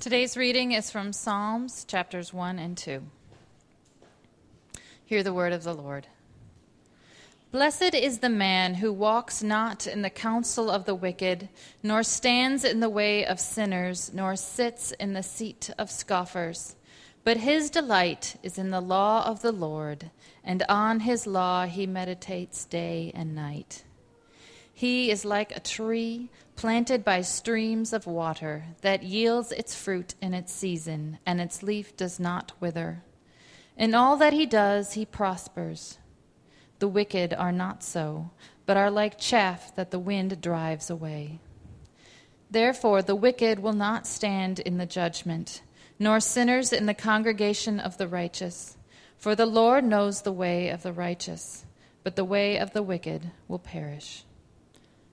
Today's reading is from Psalms chapters 1 and 2. Hear the word of the Lord. Blessed is the man who walks not in the counsel of the wicked, nor stands in the way of sinners, nor sits in the seat of scoffers. But his delight is in the law of the Lord, and on his law he meditates day and night. He is like a tree planted by streams of water that yields its fruit in its season, and its leaf does not wither. In all that he does, he prospers. The wicked are not so, but are like chaff that the wind drives away. Therefore, the wicked will not stand in the judgment, nor sinners in the congregation of the righteous. For the Lord knows the way of the righteous, but the way of the wicked will perish.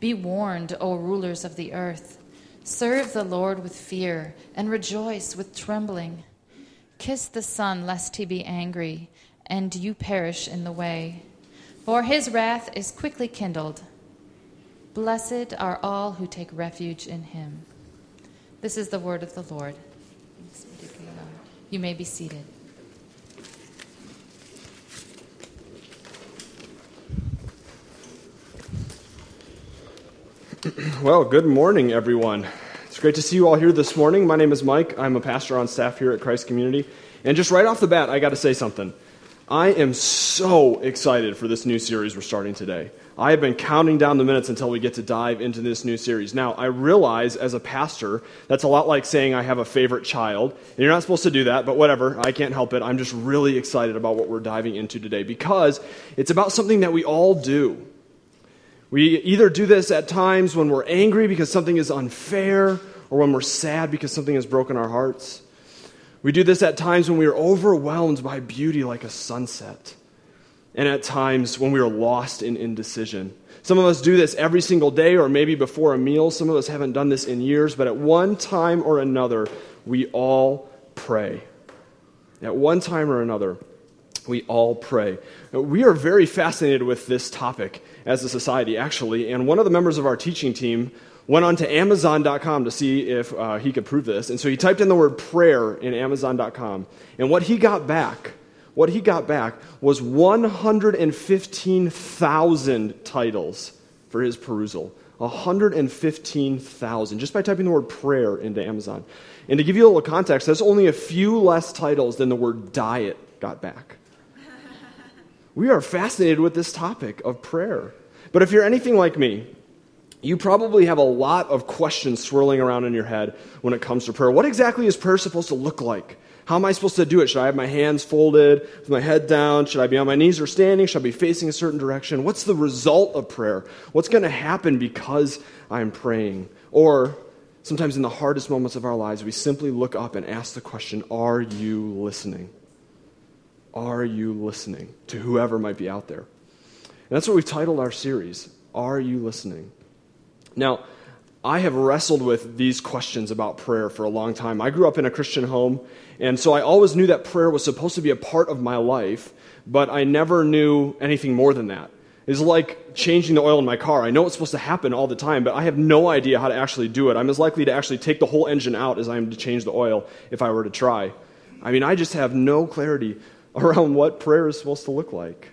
Be warned, O rulers of the earth. Serve the Lord with fear and rejoice with trembling. Kiss the Son, lest he be angry, and you perish in the way. For his wrath is quickly kindled. Blessed are all who take refuge in him. This is the word of the Lord. You may be seated. Well, good morning, everyone. It's great to see you all here this morning. My name is Mike. I'm a pastor on staff here at Christ Community. And just right off the bat, I got to say something. I am so excited for this new series we're starting today. I have been counting down the minutes until we get to dive into this new series. Now, I realize as a pastor, that's a lot like saying I have a favorite child. And you're not supposed to do that, but whatever. I can't help it. I'm just really excited about what we're diving into today because it's about something that we all do. We either do this at times when we're angry because something is unfair or when we're sad because something has broken our hearts. We do this at times when we are overwhelmed by beauty like a sunset, and at times when we are lost in indecision. Some of us do this every single day or maybe before a meal. Some of us haven't done this in years, but at one time or another, we all pray. At one time or another, we all pray. We are very fascinated with this topic as a society, actually, and one of the members of our teaching team went on to Amazon.com to see if uh, he could prove this. And so he typed in the word prayer in Amazon.com. And what he got back, what he got back was 115,000 titles for his perusal. 115,000 just by typing the word prayer into Amazon. And to give you a little context, that's only a few less titles than the word diet got back. We are fascinated with this topic of prayer. But if you're anything like me, you probably have a lot of questions swirling around in your head when it comes to prayer. What exactly is prayer supposed to look like? How am I supposed to do it? Should I have my hands folded with my head down? Should I be on my knees or standing? Should I be facing a certain direction? What's the result of prayer? What's going to happen because I'm praying? Or sometimes in the hardest moments of our lives, we simply look up and ask the question Are you listening? Are you listening to whoever might be out there? And that's what we've titled our series Are You Listening? Now, I have wrestled with these questions about prayer for a long time. I grew up in a Christian home, and so I always knew that prayer was supposed to be a part of my life, but I never knew anything more than that. It's like changing the oil in my car. I know it's supposed to happen all the time, but I have no idea how to actually do it. I'm as likely to actually take the whole engine out as I am to change the oil if I were to try. I mean, I just have no clarity around what prayer is supposed to look like.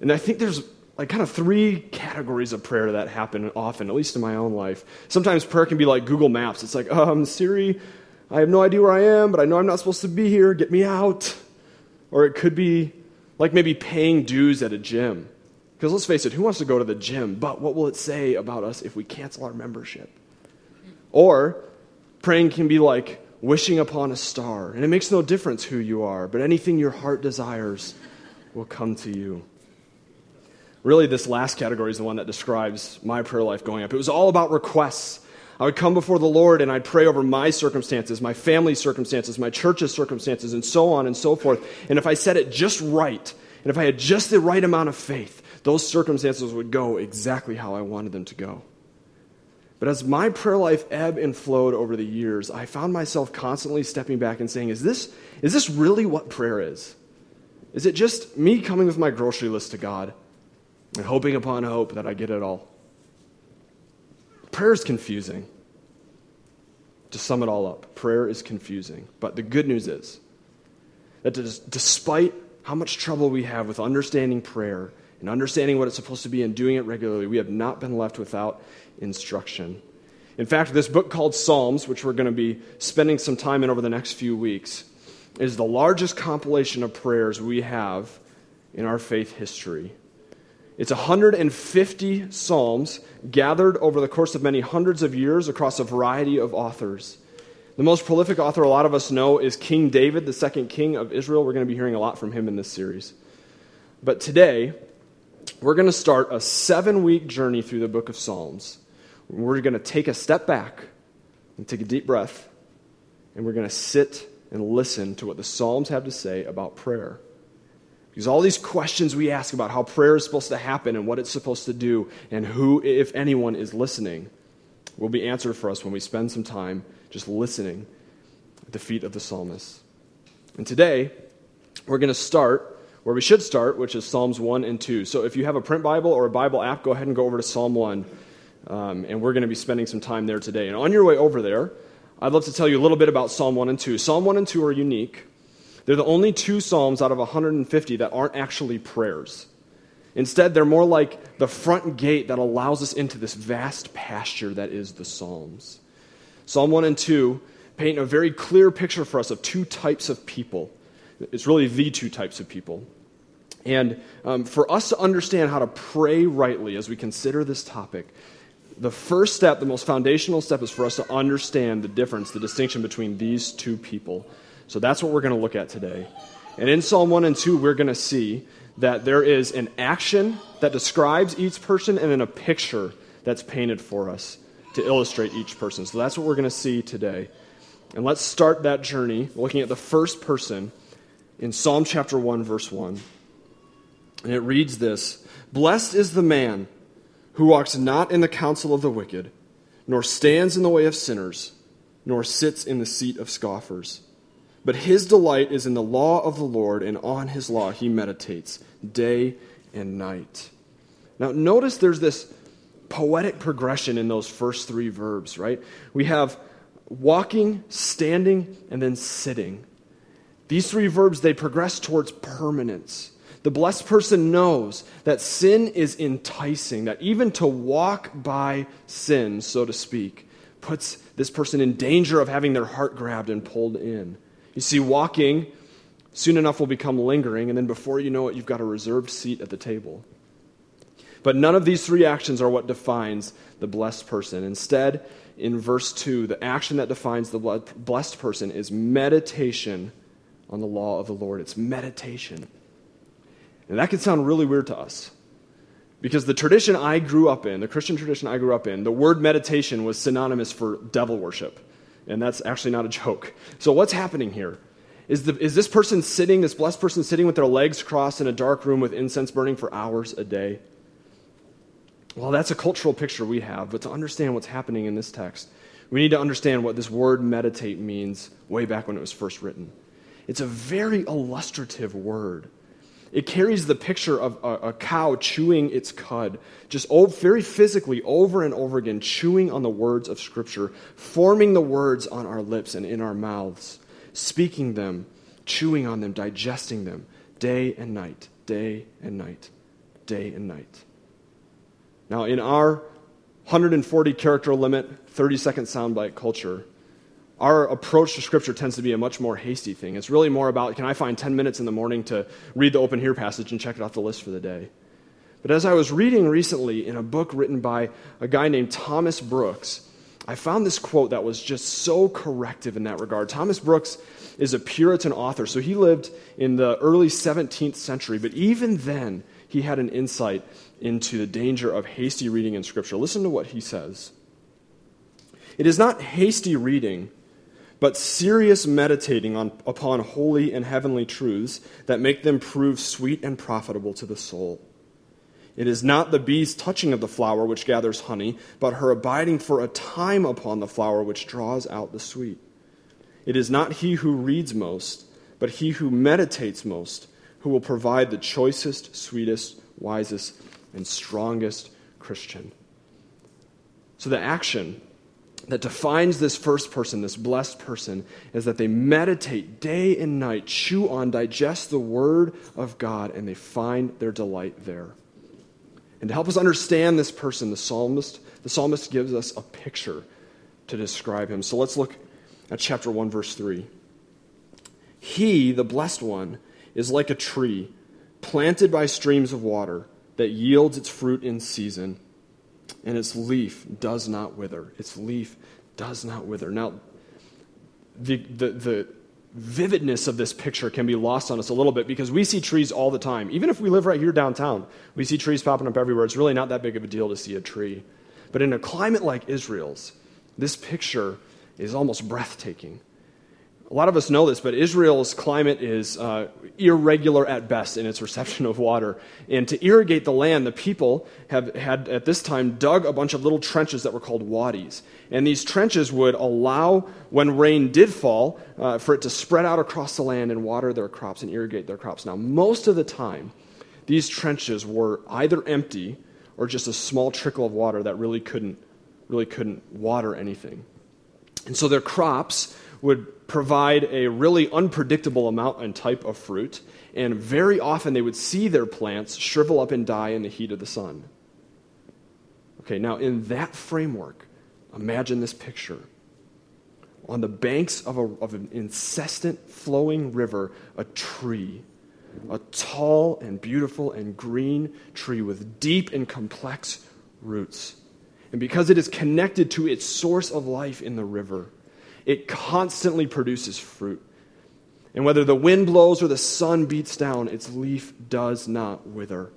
And I think there's like kind of three categories of prayer that happen often, at least in my own life. Sometimes prayer can be like Google Maps. It's like, um, Siri, I have no idea where I am, but I know I'm not supposed to be here. Get me out. Or it could be like maybe paying dues at a gym. Because let's face it, who wants to go to the gym? But what will it say about us if we cancel our membership? Or praying can be like wishing upon a star. And it makes no difference who you are, but anything your heart desires will come to you. Really, this last category is the one that describes my prayer life going up. It was all about requests. I would come before the Lord and I'd pray over my circumstances, my family's circumstances, my church's circumstances, and so on and so forth. And if I said it just right, and if I had just the right amount of faith, those circumstances would go exactly how I wanted them to go. But as my prayer life ebbed and flowed over the years, I found myself constantly stepping back and saying, Is this, is this really what prayer is? Is it just me coming with my grocery list to God and hoping upon hope that I get it all? Prayer is confusing. To sum it all up, prayer is confusing. But the good news is that despite how much trouble we have with understanding prayer and understanding what it's supposed to be and doing it regularly, we have not been left without instruction. In fact, this book called Psalms, which we're going to be spending some time in over the next few weeks, is the largest compilation of prayers we have in our faith history. It's 150 Psalms gathered over the course of many hundreds of years across a variety of authors. The most prolific author a lot of us know is King David, the second king of Israel. We're going to be hearing a lot from him in this series. But today, we're going to start a seven week journey through the book of Psalms. We're going to take a step back and take a deep breath, and we're going to sit and listen to what the Psalms have to say about prayer. Because all these questions we ask about how prayer is supposed to happen and what it's supposed to do and who, if anyone, is listening will be answered for us when we spend some time just listening at the feet of the psalmist. And today, we're going to start where we should start, which is Psalms 1 and 2. So if you have a print Bible or a Bible app, go ahead and go over to Psalm 1. Um, and we're going to be spending some time there today. And on your way over there, I'd love to tell you a little bit about Psalm 1 and 2. Psalm 1 and 2 are unique they're the only two Psalms out of 150 that aren't actually prayers. Instead, they're more like the front gate that allows us into this vast pasture that is the Psalms. Psalm 1 and 2 paint a very clear picture for us of two types of people. It's really the two types of people. And um, for us to understand how to pray rightly as we consider this topic, the first step, the most foundational step, is for us to understand the difference, the distinction between these two people. So that's what we're going to look at today. And in Psalm 1 and 2, we're going to see that there is an action that describes each person and then a picture that's painted for us to illustrate each person. So that's what we're going to see today. And let's start that journey looking at the first person in Psalm chapter 1, verse 1. And it reads this Blessed is the man who walks not in the counsel of the wicked, nor stands in the way of sinners, nor sits in the seat of scoffers. But his delight is in the law of the Lord, and on his law he meditates day and night. Now, notice there's this poetic progression in those first three verbs, right? We have walking, standing, and then sitting. These three verbs, they progress towards permanence. The blessed person knows that sin is enticing, that even to walk by sin, so to speak, puts this person in danger of having their heart grabbed and pulled in. You see, walking soon enough will become lingering, and then before you know it, you've got a reserved seat at the table. But none of these three actions are what defines the blessed person. Instead, in verse 2, the action that defines the blessed person is meditation on the law of the Lord. It's meditation. And that can sound really weird to us. Because the tradition I grew up in, the Christian tradition I grew up in, the word meditation was synonymous for devil worship. And that's actually not a joke. So, what's happening here? Is, the, is this person sitting, this blessed person sitting with their legs crossed in a dark room with incense burning for hours a day? Well, that's a cultural picture we have, but to understand what's happening in this text, we need to understand what this word meditate means way back when it was first written. It's a very illustrative word. It carries the picture of a, a cow chewing its cud, just very physically over and over again, chewing on the words of Scripture, forming the words on our lips and in our mouths, speaking them, chewing on them, digesting them, day and night, day and night, day and night. Now, in our 140 character limit, 30 second soundbite culture, our approach to Scripture tends to be a much more hasty thing. It's really more about can I find 10 minutes in the morning to read the open here passage and check it off the list for the day? But as I was reading recently in a book written by a guy named Thomas Brooks, I found this quote that was just so corrective in that regard. Thomas Brooks is a Puritan author, so he lived in the early 17th century, but even then, he had an insight into the danger of hasty reading in Scripture. Listen to what he says. It is not hasty reading, but serious meditating on, upon holy and heavenly truths that make them prove sweet and profitable to the soul. It is not the bee's touching of the flower which gathers honey, but her abiding for a time upon the flower which draws out the sweet. It is not he who reads most, but he who meditates most, who will provide the choicest, sweetest, wisest, and strongest Christian. So the action that defines this first person, this blessed person, is that they meditate day and night, chew on, digest the Word of God, and they find their delight there. And to help us understand this person, the psalmist, the psalmist gives us a picture to describe him. So let's look at chapter 1, verse 3. He, the blessed one, is like a tree planted by streams of water that yields its fruit in season, and its leaf does not wither. Its leaf does not wither. Now, the, the, the vividness of this picture can be lost on us a little bit because we see trees all the time. Even if we live right here downtown, we see trees popping up everywhere. It's really not that big of a deal to see a tree. But in a climate like Israel's, this picture is almost breathtaking. A lot of us know this, but Israel's climate is uh, irregular at best in its reception of water. And to irrigate the land, the people have had at this time dug a bunch of little trenches that were called wadis. And these trenches would allow, when rain did fall, uh, for it to spread out across the land and water their crops and irrigate their crops. Now, most of the time, these trenches were either empty or just a small trickle of water that really couldn't, really couldn't water anything. And so their crops would provide a really unpredictable amount and type of fruit, and very often they would see their plants shrivel up and die in the heat of the sun. Okay, now in that framework, imagine this picture. On the banks of, a, of an incessant flowing river, a tree, a tall and beautiful and green tree with deep and complex roots. And because it is connected to its source of life in the river, it constantly produces fruit. And whether the wind blows or the sun beats down, its leaf does not wither.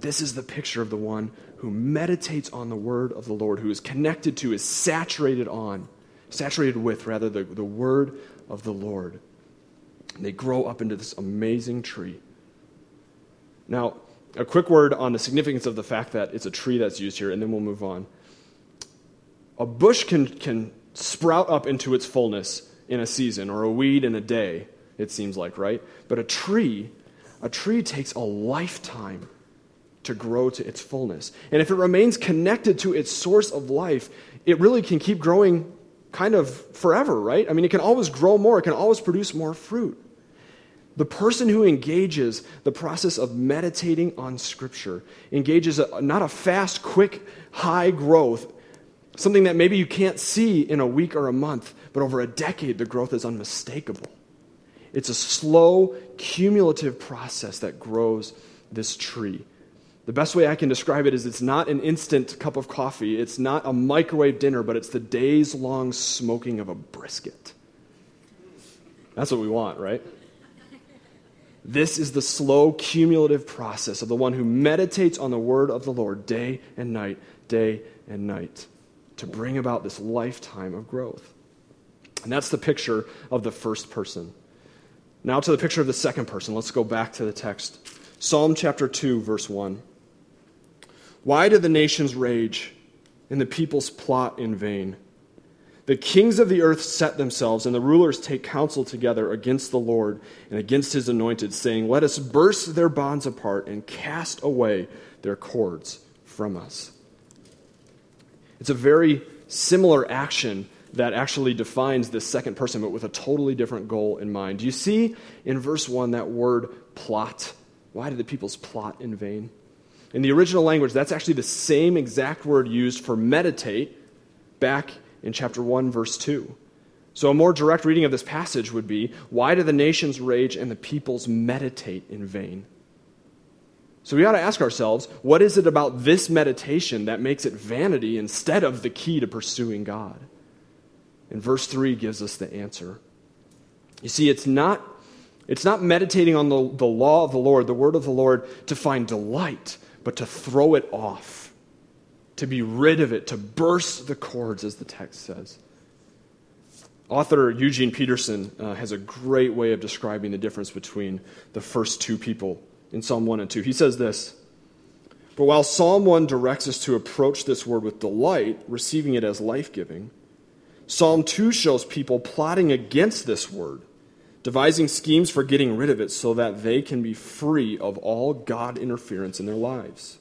This is the picture of the one who meditates on the word of the Lord, who is connected to, is saturated on, saturated with, rather, the, the word of the Lord. And they grow up into this amazing tree. Now, a quick word on the significance of the fact that it's a tree that's used here, and then we'll move on. A bush can, can sprout up into its fullness in a season or a weed in a day, it seems like, right? But a tree, a tree takes a lifetime to grow to its fullness. And if it remains connected to its source of life, it really can keep growing kind of forever, right? I mean, it can always grow more, it can always produce more fruit. The person who engages the process of meditating on Scripture engages a, not a fast, quick, high growth Something that maybe you can't see in a week or a month, but over a decade, the growth is unmistakable. It's a slow, cumulative process that grows this tree. The best way I can describe it is it's not an instant cup of coffee, it's not a microwave dinner, but it's the days long smoking of a brisket. That's what we want, right? This is the slow, cumulative process of the one who meditates on the word of the Lord day and night, day and night to bring about this lifetime of growth. And that's the picture of the first person. Now to the picture of the second person. Let's go back to the text. Psalm chapter 2, verse 1. Why do the nations rage and the peoples plot in vain? The kings of the earth set themselves, and the rulers take counsel together against the Lord and against his anointed, saying, Let us burst their bonds apart and cast away their cords from us. It's a very similar action that actually defines this second person, but with a totally different goal in mind. Do you see in verse 1 that word plot? Why did the peoples plot in vain? In the original language, that's actually the same exact word used for meditate back in chapter 1, verse 2. So, a more direct reading of this passage would be Why do the nations rage and the peoples meditate in vain? So, we ought to ask ourselves what is it about this meditation that makes it vanity instead of the key to pursuing God? And verse 3 gives us the answer. You see, it's not, it's not meditating on the, the law of the Lord, the word of the Lord, to find delight, but to throw it off, to be rid of it, to burst the cords, as the text says. Author Eugene Peterson uh, has a great way of describing the difference between the first two people in Psalm 1 and 2. He says this But while Psalm 1 directs us to approach this word with delight, receiving it as life giving, Psalm 2 shows people plotting against this word, devising schemes for getting rid of it so that they can be free of all God interference in their lives.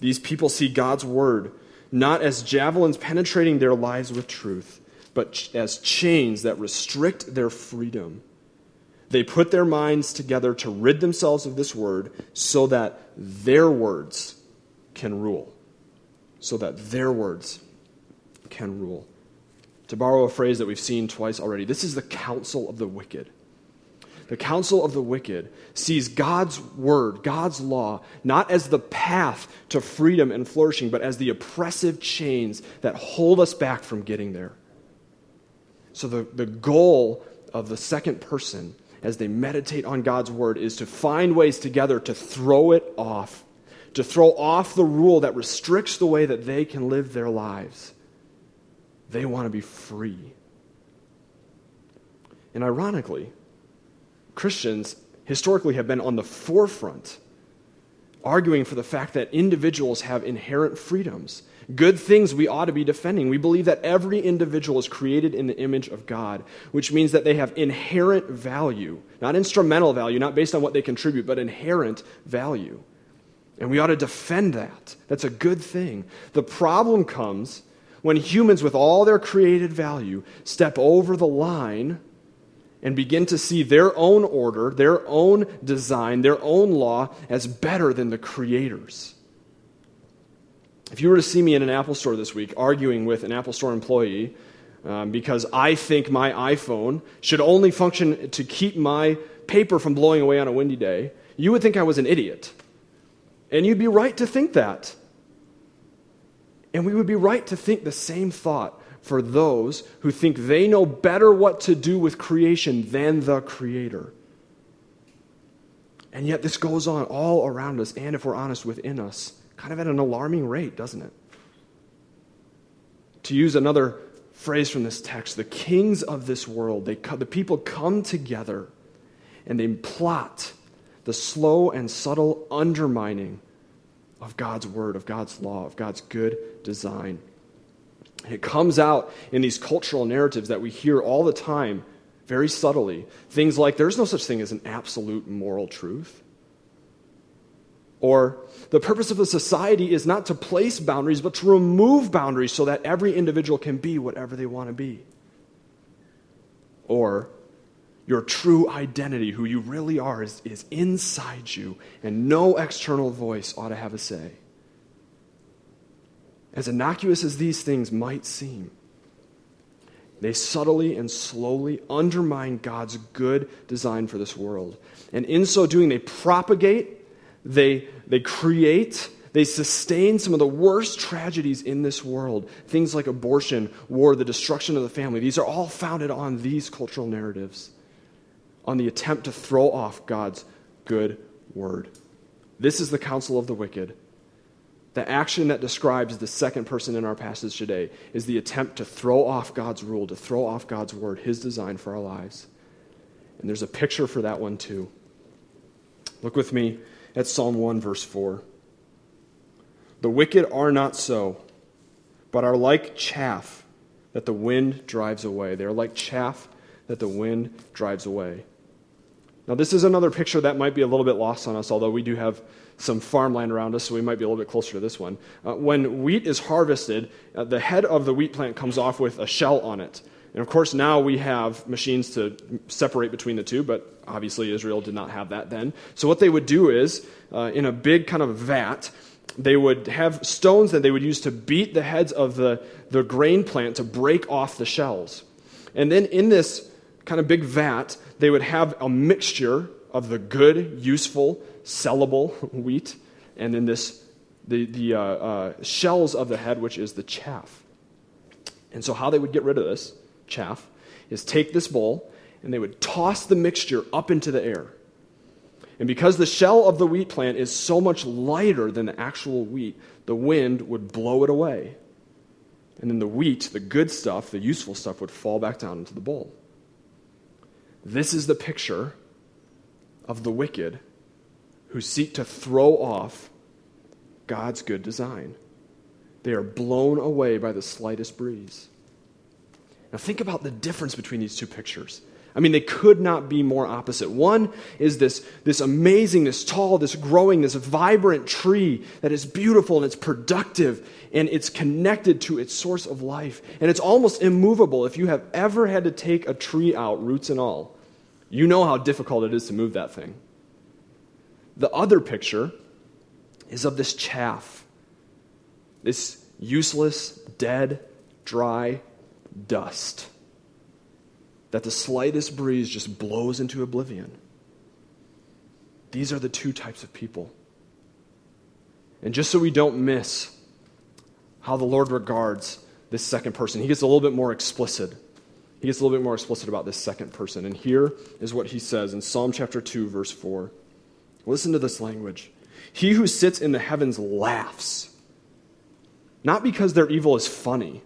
These people see God's word not as javelins penetrating their lives with truth but as chains that restrict their freedom. They put their minds together to rid themselves of this word so that their words can rule. So that their words can rule. To borrow a phrase that we've seen twice already, this is the counsel of the wicked. The counsel of the wicked sees God's word, God's law, not as the path to freedom and flourishing, but as the oppressive chains that hold us back from getting there. So, the, the goal of the second person as they meditate on God's word is to find ways together to throw it off, to throw off the rule that restricts the way that they can live their lives. They want to be free. And ironically, Christians historically have been on the forefront arguing for the fact that individuals have inherent freedoms good things we ought to be defending. We believe that every individual is created in the image of God, which means that they have inherent value, not instrumental value, not based on what they contribute, but inherent value. And we ought to defend that. That's a good thing. The problem comes when humans, with all their created value, step over the line and begin to see their own order, their own design, their own law as better than the Creator's. If you were to see me in an Apple store this week arguing with an Apple store employee um, because I think my iPhone should only function to keep my paper from blowing away on a windy day, you would think I was an idiot. And you'd be right to think that. And we would be right to think the same thought for those who think they know better what to do with creation than the Creator. And yet, this goes on all around us, and if we're honest, within us kind of at an alarming rate, doesn't it? To use another phrase from this text, the kings of this world, they, the people come together and they plot the slow and subtle undermining of God's word, of God's law, of God's good design. It comes out in these cultural narratives that we hear all the time, very subtly. Things like there's no such thing as an absolute moral truth. Or the purpose of a society is not to place boundaries, but to remove boundaries so that every individual can be whatever they want to be. Or your true identity, who you really are, is, is inside you, and no external voice ought to have a say. As innocuous as these things might seem, they subtly and slowly undermine God's good design for this world. And in so doing, they propagate they, they create, they sustain some of the worst tragedies in this world. Things like abortion, war, the destruction of the family. These are all founded on these cultural narratives, on the attempt to throw off God's good word. This is the counsel of the wicked. The action that describes the second person in our passage today is the attempt to throw off God's rule, to throw off God's word, his design for our lives. And there's a picture for that one too. Look with me that's Psalm 1, verse 4. The wicked are not so, but are like chaff that the wind drives away. They are like chaff that the wind drives away. Now, this is another picture that might be a little bit lost on us, although we do have some farmland around us, so we might be a little bit closer to this one. Uh, when wheat is harvested, uh, the head of the wheat plant comes off with a shell on it. And of course, now we have machines to separate between the two, but obviously Israel did not have that then. So, what they would do is, uh, in a big kind of vat, they would have stones that they would use to beat the heads of the, the grain plant to break off the shells. And then in this kind of big vat, they would have a mixture of the good, useful, sellable wheat, and then this the, the uh, uh, shells of the head, which is the chaff. And so, how they would get rid of this chaff is take this bowl and they would toss the mixture up into the air. And because the shell of the wheat plant is so much lighter than the actual wheat, the wind would blow it away. And then the wheat, the good stuff, the useful stuff, would fall back down into the bowl. This is the picture of the wicked who seek to throw off God's good design. They are blown away by the slightest breeze. Now, think about the difference between these two pictures. I mean, they could not be more opposite. One is this, this amazing, this tall, this growing, this vibrant tree that is beautiful and it's productive and it's connected to its source of life. And it's almost immovable. If you have ever had to take a tree out, roots and all, you know how difficult it is to move that thing. The other picture is of this chaff, this useless, dead, dry dust that the slightest breeze just blows into oblivion. These are the two types of people. And just so we don't miss how the Lord regards this second person, he gets a little bit more explicit. He gets a little bit more explicit about this second person. And here is what he says in Psalm chapter 2, verse 4. Listen to this language. He who sits in the heavens laughs, not because their evil is funny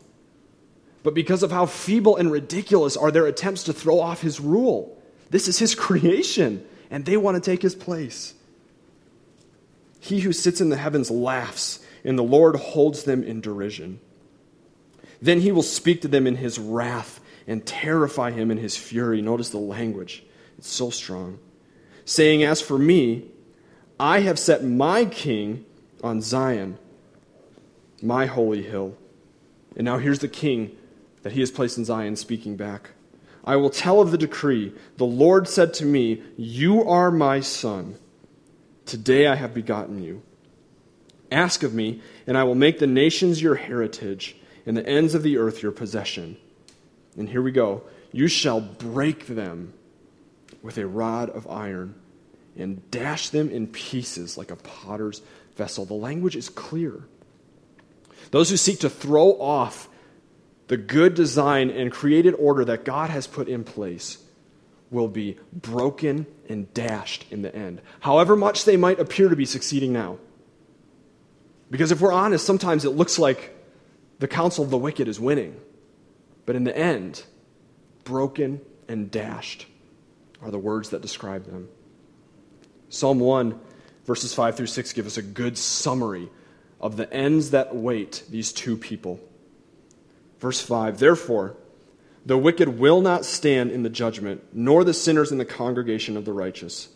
but because of how feeble and ridiculous are their attempts to throw off his rule. This is his creation, and they want to take his place. He who sits in the heavens laughs, and the Lord holds them in derision. Then he will speak to them in his wrath and terrify him in his fury. Notice the language, it's so strong. Saying, As for me, I have set my king on Zion, my holy hill. And now here's the king that he has placed in Zion, speaking back. I will tell of the decree. The Lord said to me, You are my son. Today I have begotten you. Ask of me, and I will make the nations your heritage, and the ends of the earth your possession. And here we go. You shall break them with a rod of iron and dash them in pieces like a potter's vessel. The language is clear. Those who seek to throw off the good design and created order that God has put in place will be broken and dashed in the end, however much they might appear to be succeeding now. Because if we're honest, sometimes it looks like the counsel of the wicked is winning. But in the end, broken and dashed are the words that describe them. Psalm 1, verses 5 through 6 give us a good summary of the ends that wait these two people. Verse 5 Therefore, the wicked will not stand in the judgment, nor the sinners in the congregation of the righteous.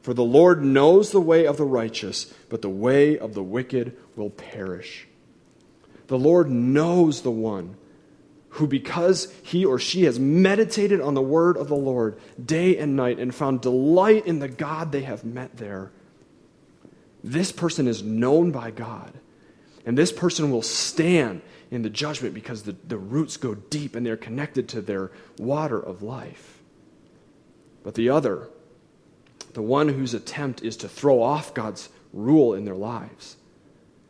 For the Lord knows the way of the righteous, but the way of the wicked will perish. The Lord knows the one who, because he or she has meditated on the word of the Lord day and night and found delight in the God they have met there, this person is known by God. And this person will stand in the judgment because the, the roots go deep and they're connected to their water of life. But the other, the one whose attempt is to throw off God's rule in their lives,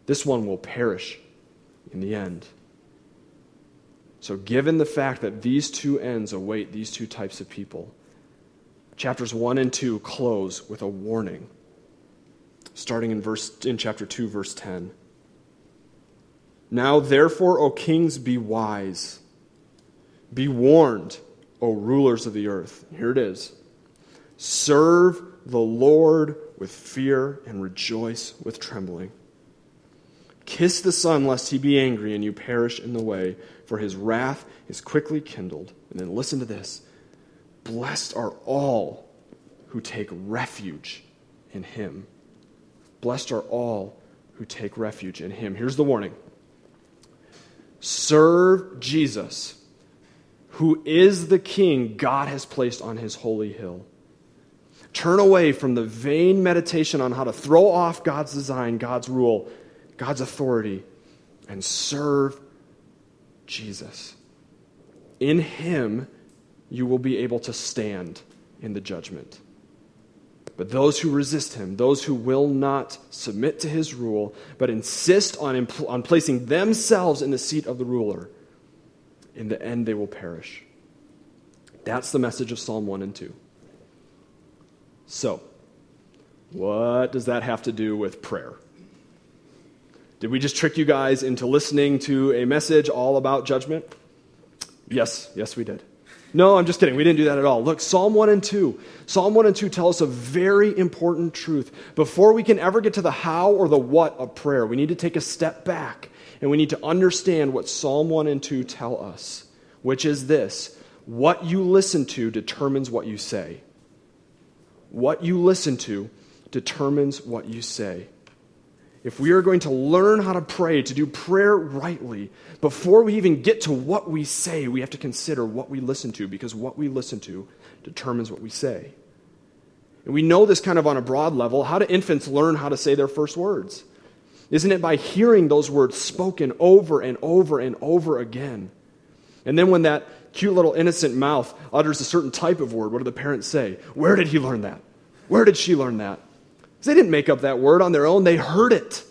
this one will perish in the end. So, given the fact that these two ends await these two types of people, chapters 1 and 2 close with a warning, starting in, verse, in chapter 2, verse 10. Now, therefore, O kings, be wise. Be warned, O rulers of the earth. Here it is Serve the Lord with fear and rejoice with trembling. Kiss the Son, lest he be angry and you perish in the way, for his wrath is quickly kindled. And then listen to this Blessed are all who take refuge in him. Blessed are all who take refuge in him. Here's the warning Serve Jesus, who is the king God has placed on his holy hill. Turn away from the vain meditation on how to throw off God's design, God's rule, God's authority, and serve Jesus. In him you will be able to stand in the judgment. But those who resist him, those who will not submit to his rule, but insist on, impl- on placing themselves in the seat of the ruler, in the end they will perish. That's the message of Psalm 1 and 2. So, what does that have to do with prayer? Did we just trick you guys into listening to a message all about judgment? Yes, yes, we did. No, I'm just kidding. We didn't do that at all. Look, Psalm 1 and 2. Psalm 1 and 2 tell us a very important truth. Before we can ever get to the how or the what of prayer, we need to take a step back and we need to understand what Psalm 1 and 2 tell us, which is this what you listen to determines what you say. What you listen to determines what you say. If we are going to learn how to pray, to do prayer rightly, before we even get to what we say, we have to consider what we listen to, because what we listen to determines what we say. And we know this kind of on a broad level. How do infants learn how to say their first words? Isn't it by hearing those words spoken over and over and over again? And then when that cute little innocent mouth utters a certain type of word, what do the parents say? Where did he learn that? Where did she learn that? They didn't make up that word on their own, they heard it.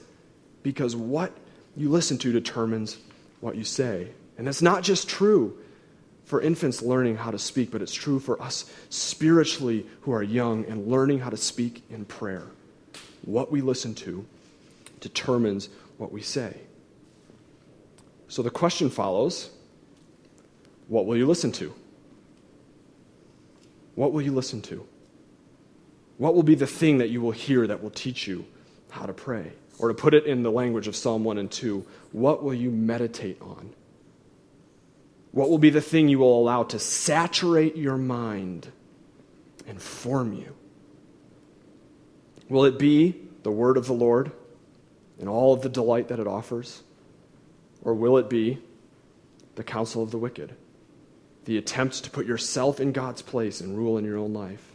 Because what you listen to determines what you say. And that's not just true for infants learning how to speak, but it's true for us spiritually who are young and learning how to speak in prayer. What we listen to determines what we say. So the question follows what will you listen to? What will you listen to? What will be the thing that you will hear that will teach you how to pray? Or to put it in the language of Psalm 1 and 2, what will you meditate on? What will be the thing you will allow to saturate your mind and form you? Will it be the word of the Lord and all of the delight that it offers? Or will it be the counsel of the wicked? The attempt to put yourself in God's place and rule in your own life?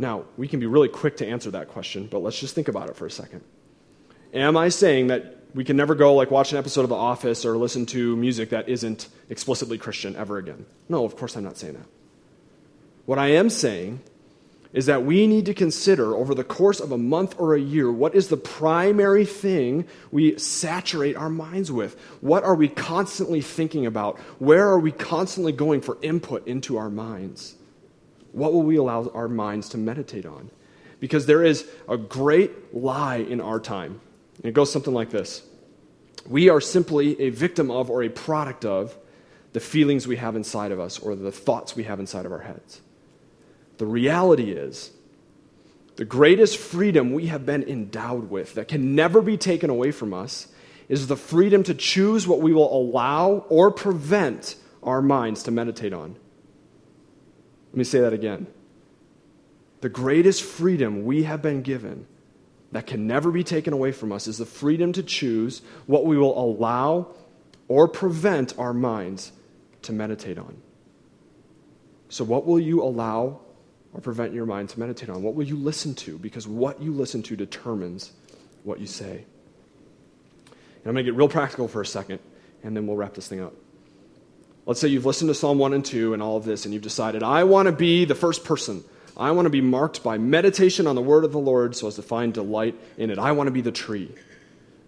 Now, we can be really quick to answer that question, but let's just think about it for a second. Am I saying that we can never go like watch an episode of The Office or listen to music that isn't explicitly Christian ever again? No, of course I'm not saying that. What I am saying is that we need to consider over the course of a month or a year what is the primary thing we saturate our minds with? What are we constantly thinking about? Where are we constantly going for input into our minds? What will we allow our minds to meditate on? Because there is a great lie in our time. And it goes something like this We are simply a victim of or a product of the feelings we have inside of us or the thoughts we have inside of our heads. The reality is, the greatest freedom we have been endowed with that can never be taken away from us is the freedom to choose what we will allow or prevent our minds to meditate on. Let me say that again. The greatest freedom we have been given that can never be taken away from us is the freedom to choose what we will allow or prevent our minds to meditate on. So, what will you allow or prevent your mind to meditate on? What will you listen to? Because what you listen to determines what you say. And I'm going to get real practical for a second, and then we'll wrap this thing up. Let's say you've listened to Psalm 1 and 2 and all of this, and you've decided, I want to be the first person. I want to be marked by meditation on the word of the Lord so as to find delight in it. I want to be the tree.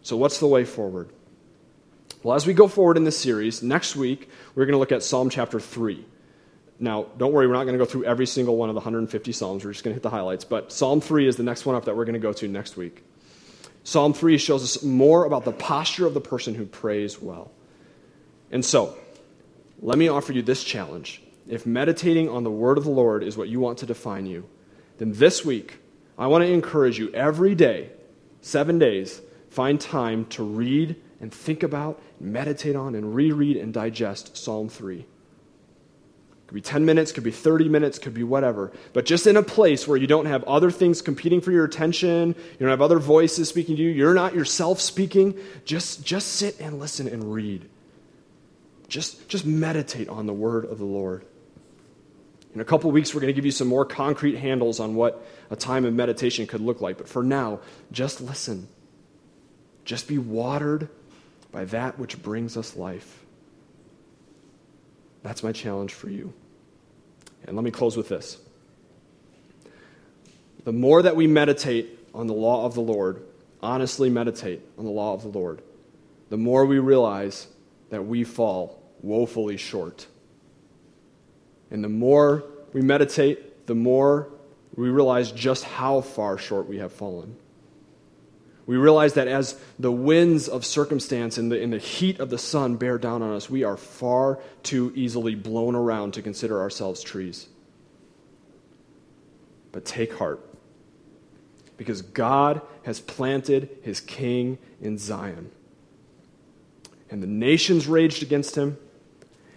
So, what's the way forward? Well, as we go forward in this series, next week we're going to look at Psalm chapter 3. Now, don't worry, we're not going to go through every single one of the 150 Psalms. We're just going to hit the highlights. But Psalm 3 is the next one up that we're going to go to next week. Psalm 3 shows us more about the posture of the person who prays well. And so, let me offer you this challenge. If meditating on the word of the Lord is what you want to define you, then this week, I want to encourage you every day, seven days, find time to read and think about, meditate on, and reread and digest Psalm 3. It Could be 10 minutes, could be 30 minutes, could be whatever. But just in a place where you don't have other things competing for your attention, you don't have other voices speaking to you, you're not yourself speaking, just, just sit and listen and read. Just, just meditate on the word of the Lord. In a couple weeks, we're going to give you some more concrete handles on what a time of meditation could look like. But for now, just listen. Just be watered by that which brings us life. That's my challenge for you. And let me close with this. The more that we meditate on the law of the Lord, honestly meditate on the law of the Lord, the more we realize that we fall woefully short. And the more we meditate, the more we realize just how far short we have fallen. We realize that as the winds of circumstance and the, and the heat of the sun bear down on us, we are far too easily blown around to consider ourselves trees. But take heart, because God has planted his king in Zion. And the nations raged against him,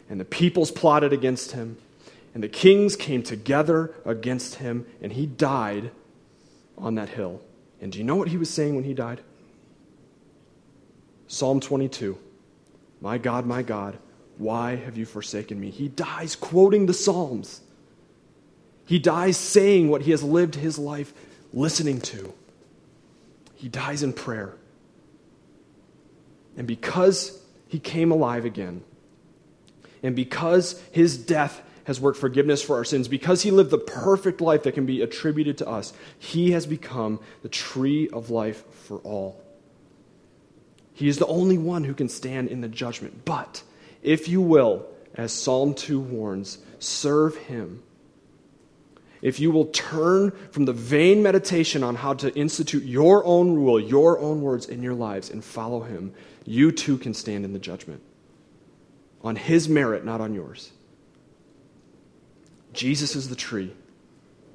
and the peoples plotted against him, and the kings came together against him, and he died on that hill. And do you know what he was saying when he died? Psalm 22 My God, my God, why have you forsaken me? He dies quoting the Psalms. He dies saying what he has lived his life listening to. He dies in prayer. And because he came alive again, and because his death has worked forgiveness for our sins, because he lived the perfect life that can be attributed to us, he has become the tree of life for all. He is the only one who can stand in the judgment. But if you will, as Psalm 2 warns, serve him. If you will turn from the vain meditation on how to institute your own rule, your own words in your lives, and follow him, you too can stand in the judgment. On his merit, not on yours. Jesus is the tree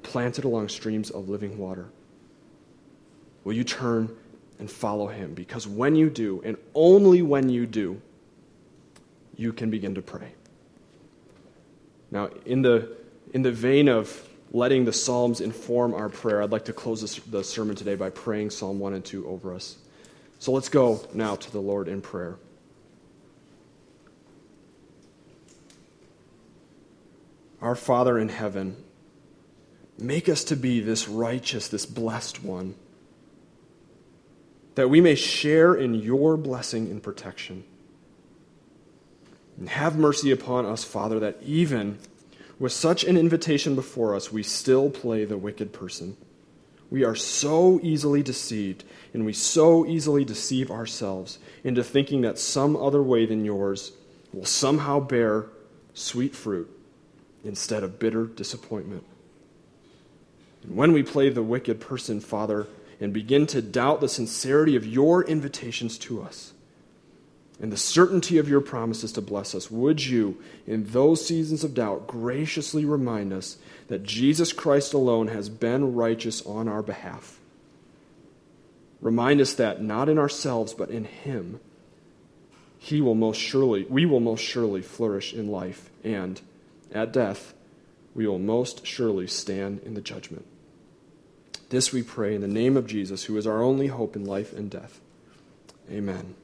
planted along streams of living water. Will you turn and follow him? Because when you do, and only when you do, you can begin to pray. Now, in the, in the vein of letting the Psalms inform our prayer, I'd like to close this, the sermon today by praying Psalm 1 and 2 over us. So let's go now to the Lord in prayer. Our Father in heaven, make us to be this righteous, this blessed one, that we may share in your blessing and protection. And have mercy upon us, Father, that even with such an invitation before us, we still play the wicked person. We are so easily deceived, and we so easily deceive ourselves into thinking that some other way than yours will somehow bear sweet fruit instead of bitter disappointment. And when we play the wicked person, Father, and begin to doubt the sincerity of your invitations to us and the certainty of your promises to bless us, would you, in those seasons of doubt, graciously remind us that Jesus Christ alone has been righteous on our behalf? Remind us that not in ourselves, but in Him, He will most surely, we will most surely flourish in life and at death, we will most surely stand in the judgment. This we pray in the name of Jesus, who is our only hope in life and death. Amen.